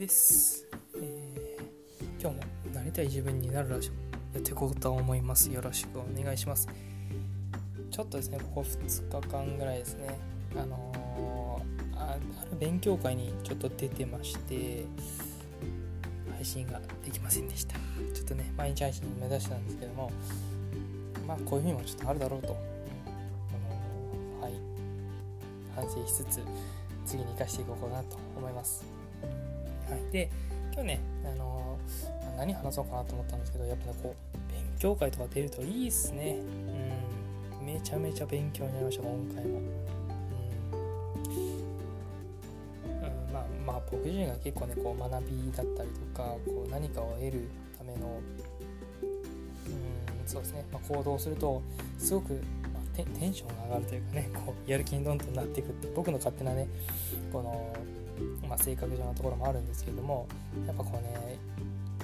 です、えー、今日もなりたい自分になるラジオやっていこうと思います。よろしくお願いします。ちょっとですねここ2日間ぐらいですね。あのー、あある勉強会にちょっと出てまして配信ができませんでした。ちょっとね毎日配信目指してたんですけどもまあこういうふうにもちょっとあるだろうと、あのー、はい。反省しつつ次に生かしていこうかなと思います、で今日ね、あのー、何話そうかなと思ったんですけどやっぱねこう勉強会とか出るといいっすね。うん。めちゃめちゃ勉強になりました今回も。うん、うん、まあまあ僕自身が結構ねこう学びだったりとかこう何かを得るためのうんそうですね、まあ、行動するとすごくテンションが上がるというかねこうやる気にどんどんなっていくって僕の勝手なねこのまあ、性格上のところもあるんですけどもやっぱこうね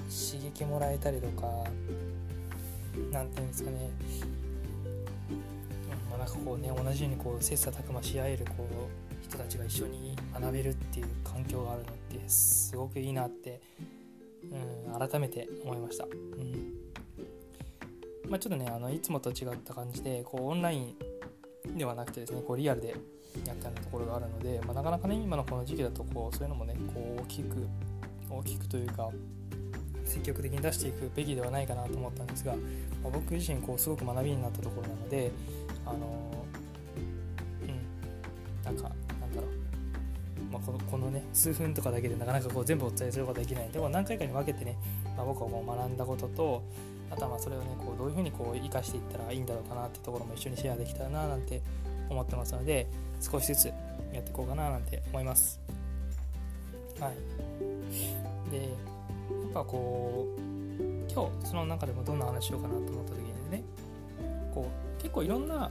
刺激もらえたりとか何て言うんですかね、まあ、なんかこうね同じようにこう切磋琢磨し合えるこう人たちが一緒に学べるっていう環境があるのってすごくいいなって、うん、改めて思いました。うんまあ、ちょっとねあのいつもと違った感じでこうオンラインではなくてですねこうリアルでやったようなところがあるので、まあ、なかなかね今のこの時期だとこうそういうのもねこう大きく大きくというか積極的に出していくべきではないかなと思ったんですが、まあ、僕自身こうすごく学びになったところなのであのうんなんかなんだろう、まあ、このこのね数分とかだけでなかなかこう全部お伝えすることはできない。でも何回かに分けてね、まあ、僕はこう学んだこととあとはまあそれをねこうどういうふうにこう生かしていったらいいんだろうかなってところも一緒にシェアできたらななんて思ってますので少しずつやっていこうかななんて思います。はい。でやっぱこう今日その中でもどんな話しようかなと思った時にねこう結構いろんな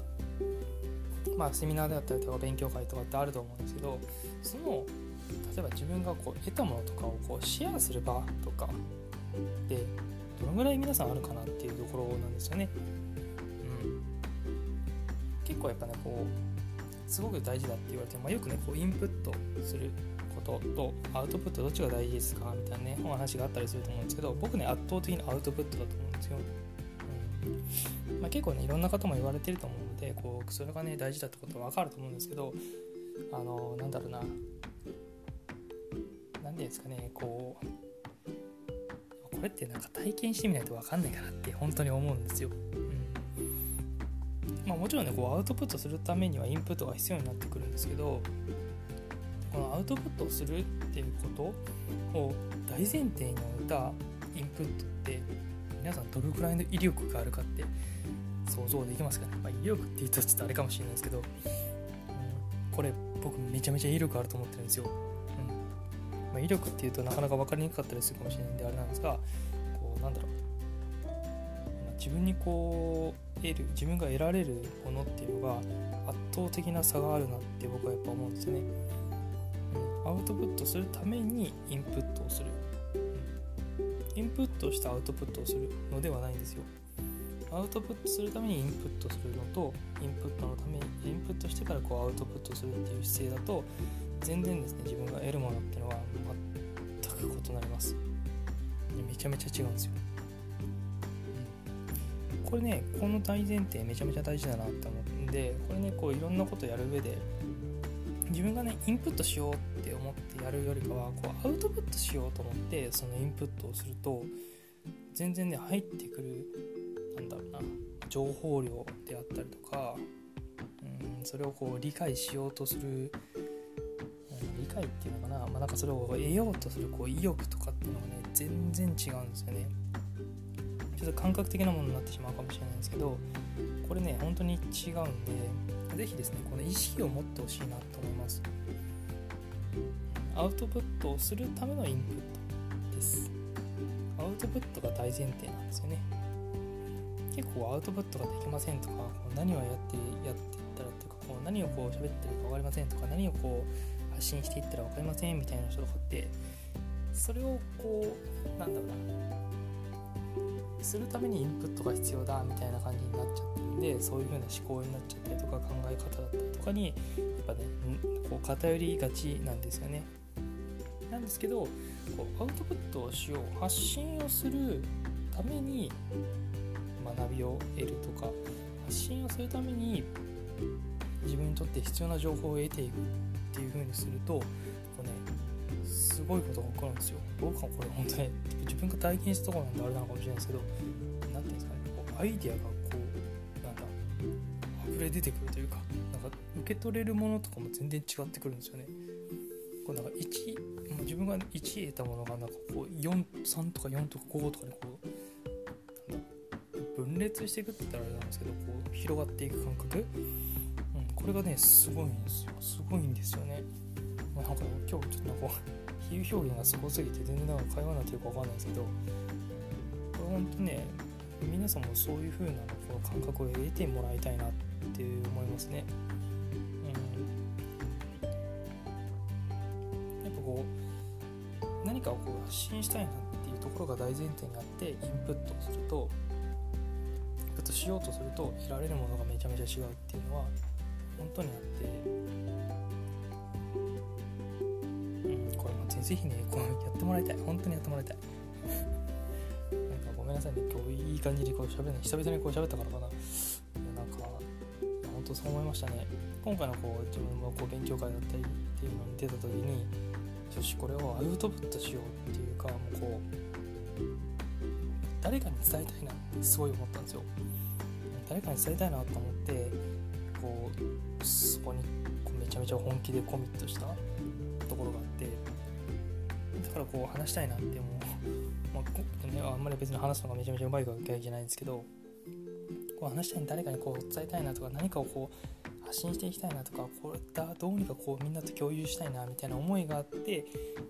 まあセミナーであったりとか勉強会とかってあると思うんですけどその例えば自分がこう得たものとかをこうシェアする場とかでどのぐらい皆さんあるかなっていうところなんですよね。うん、結構やっぱねこうすごく大事だって言われて、まあ、よくねこうインプットすることとアウトプットどっちが大事ですかみたいなねお話があったりすると思うんですけど僕ね圧倒的にアウトプットだと思うんですよ。うんまあ、結構ねいろんな方も言われてると思うのでこうそれがね大事だってことは分かると思うんですけどあのなんだろうな何て言うんですかねこうれってなんか体験してみないと分かんないかなって本当に思うんですよ。うんまあ、もちろんねこうアウトプットするためにはインプットが必要になってくるんですけどこのアウトプットをするっていうことを大前提に置いたインプットって皆さんどれくらいの威力があるかって想像できますかね、まあ、威力って言ったらちょっとあれかもしれないですけど、うん、これ僕めちゃめちゃ威力あると思ってるんですよ。まあ、威力っていうとなかなか分かりにくかったりするかもしれないんであれなんですがこうなんだろう、自分にこう得る自分が得られるものっていうのが圧倒的な差があるなって僕はやっぱ思うんですよね、アウトプットするためにインプットをする、インプットしてアウトプットをするのではないんですよ。アウトプットするためにインプットするのとインプットのためにインプットしてからこうアウトプットするっていう姿勢だと全然ですね自分が得るものってのは全く異なります。めちゃめちゃ違うんですよ、これねこの大前提めちゃめちゃ大事だなって思うんでこれねこういろんなことやる上で自分がねインプットしようって思ってやるよりかはこうアウトプットしようと思ってそのインプットをすると全然ね入ってくるなんだろうな情報量であったりとか、うん、それをこう理解しようとする理解っていうのかな,、まあ、なんかそれを得ようとするこう意欲とかっていうのがね全然違うんですよね。ちょっと感覚的なものになってしまうかもしれないんですけどこれね本当に違うんで是非ですねこの意識を持ってほしいなと思います。アウトプットをするためのインプットです。アウトプットが大前提なんですよね。結構アウトプットができませんとか何をやってやってったらっていうかこう何をこう喋ってるか分かりませんとか何をこう発信していったら分かりませんみたいな人とかってそれをこうなんだろうなするためにインプットが必要だみたいな感じになっちゃってるんでそういう風な思考になっちゃったりとか考え方だったりとかにやっぱねこう偏りがちなんですよね。なんですけどこうアウトプットをしよう発信をするために学びを得るとか発信をするために自分にとって必要な情報を得ていくっていう風にするとこう、ね、すごいことが起こるんですよ。僕はこれ本当に自分が体験したところなんであれなのかもしれないですけど何ていうんですかねこうアイデアがこうなんだ溢れ出てくるというかなんか受け取れるものとかも全然違ってくるんですよね。こうなんか1自分が1得たものがなんかこう43とか4とか5とかにこう分裂していくって言ったらあれなんですけどこう広がっていく感覚、これがねすごいんですよ。すごいんですよね、ま、なんか今日ちょっとなんか比喩表現がすごすぎて全然なんか会話になってるか分かんないですけどこれほんとね皆さんもそういう風なこの感覚を得てもらいたいなって思いますね。うん、やっぱこう何かをこう発信したいなっていうところが大前提にあってインプットをするとインプットしようとすると得られるものがめちゃめちゃ違うっていうのは本当にあって、うん、これもぜひねこうやってもらいたい。本当にやってもらいたい。な。んかごめんなさいね。今日いい感じでこう喋るの。久々にこう喋ったからかな。なんか本当そう思いましたね。今回のこう自分のこう勉強会だったりっていうのに出た時によしこれをアウトプットしようっていうかもうこう誰かに伝えたいなってすごい思ったんですよ。誰かに伝えたいなと思ってちゃめちゃ本気でコミットしたところがあってだからこう話したいなって思う。まあ、ね、あんまり別に話すのがめちゃめちゃうまいわけじゃないんですけどこう話したいに誰かにこう伝えたいなとか何かをこう発信していきたいなとかこれだどうにかこうみんなと共有したいなみたいな思いがあって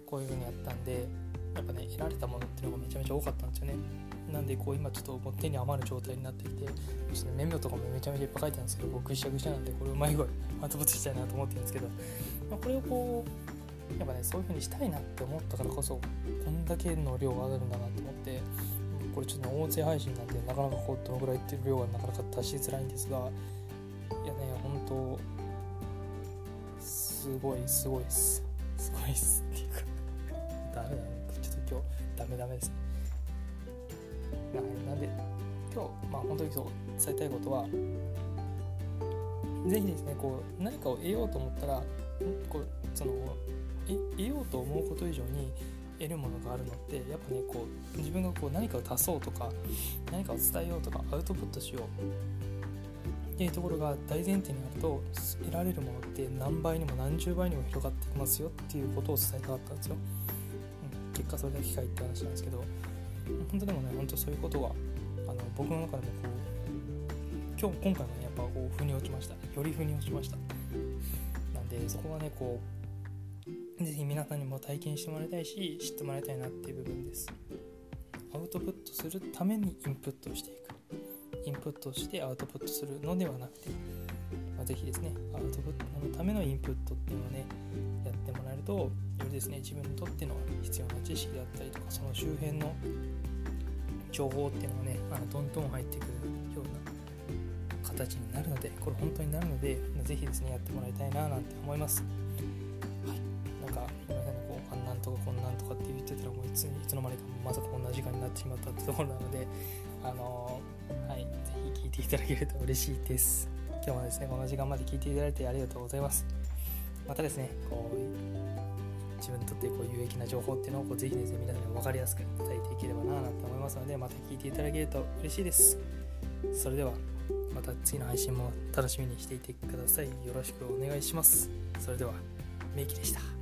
こういう風にやったんでやっぱね得られたものっていうのがめちゃめちゃ多かったんですよね。なんでこう今ちょっともう手に余る状態になってきてちょっとメモとかもめちゃめちゃいっぱい書いてあるんですけど僕ぐしゃぐしゃなんでこれうまい具合まとめてしたいなと思ってるんですけど、まあ、これをこうやっぱねそういう風にしたいなって思ったからこそこんだけの量が上がるんだなと思ってこれちょっと、ね、音声配信なんでなかなかこうどのぐらいっていう量がなかなか達しづらいんですがいやね本当すごいすごいっすすごいっすっていうかダメだねちょっと今日ダメダメですねなんで今日まあ本当にそう伝えたいことはぜひですねこう何かを得ようと思ったらこうその得ようと思うこと以上に得るものがあるのってやっぱねこう自分がこう何かを足そうとか何かを伝えようとかアウトプットしようっていうところが大前提にあると得られるものって何倍にも何十倍にも広がってきますよっていうことを伝えたかったんですよ、うん、結果それだけ機会って話なんですけど本当でもね本当そういうことはあの僕の中でもこう今日今回もねやっぱこう腑に落ちましたより腑に落ちました。なんでそこはねこうぜひ皆さんにも体験してもらいたいし知ってもらいたいなっていう部分です。アウトプットするためにインプットしていく。インプットしてアウトプットするのではなくて、まあ、ぜひですねアウトプットのためのインプットっていうのをねやってもらえるとよりですね自分にとっての必要な知識だったりとかその周辺の情報っていうのがねあのどんどん入ってくる。形になるのでこれ本当になるのでぜひですねやってもらいたいななんて思います。はい、なんか今ねこうかん。なんとかこんなんとかって言ってたらもういついつの間にかまさかこんな時間になってしまったってところなのであのー、はい。ぜひ聞いていただけると嬉しいです。今日はですねこの時間まで聞いていただいてありがとうございます。またですねこう自分にとってこう有益な情報っていうのをこうぜひですね皆さんに分かりやすく伝えていければななんて思いますのでまた聞いていただけると嬉しいです。それではまた次の配信も楽しみにしていてください。よろしくお願いします。それではメイキでした。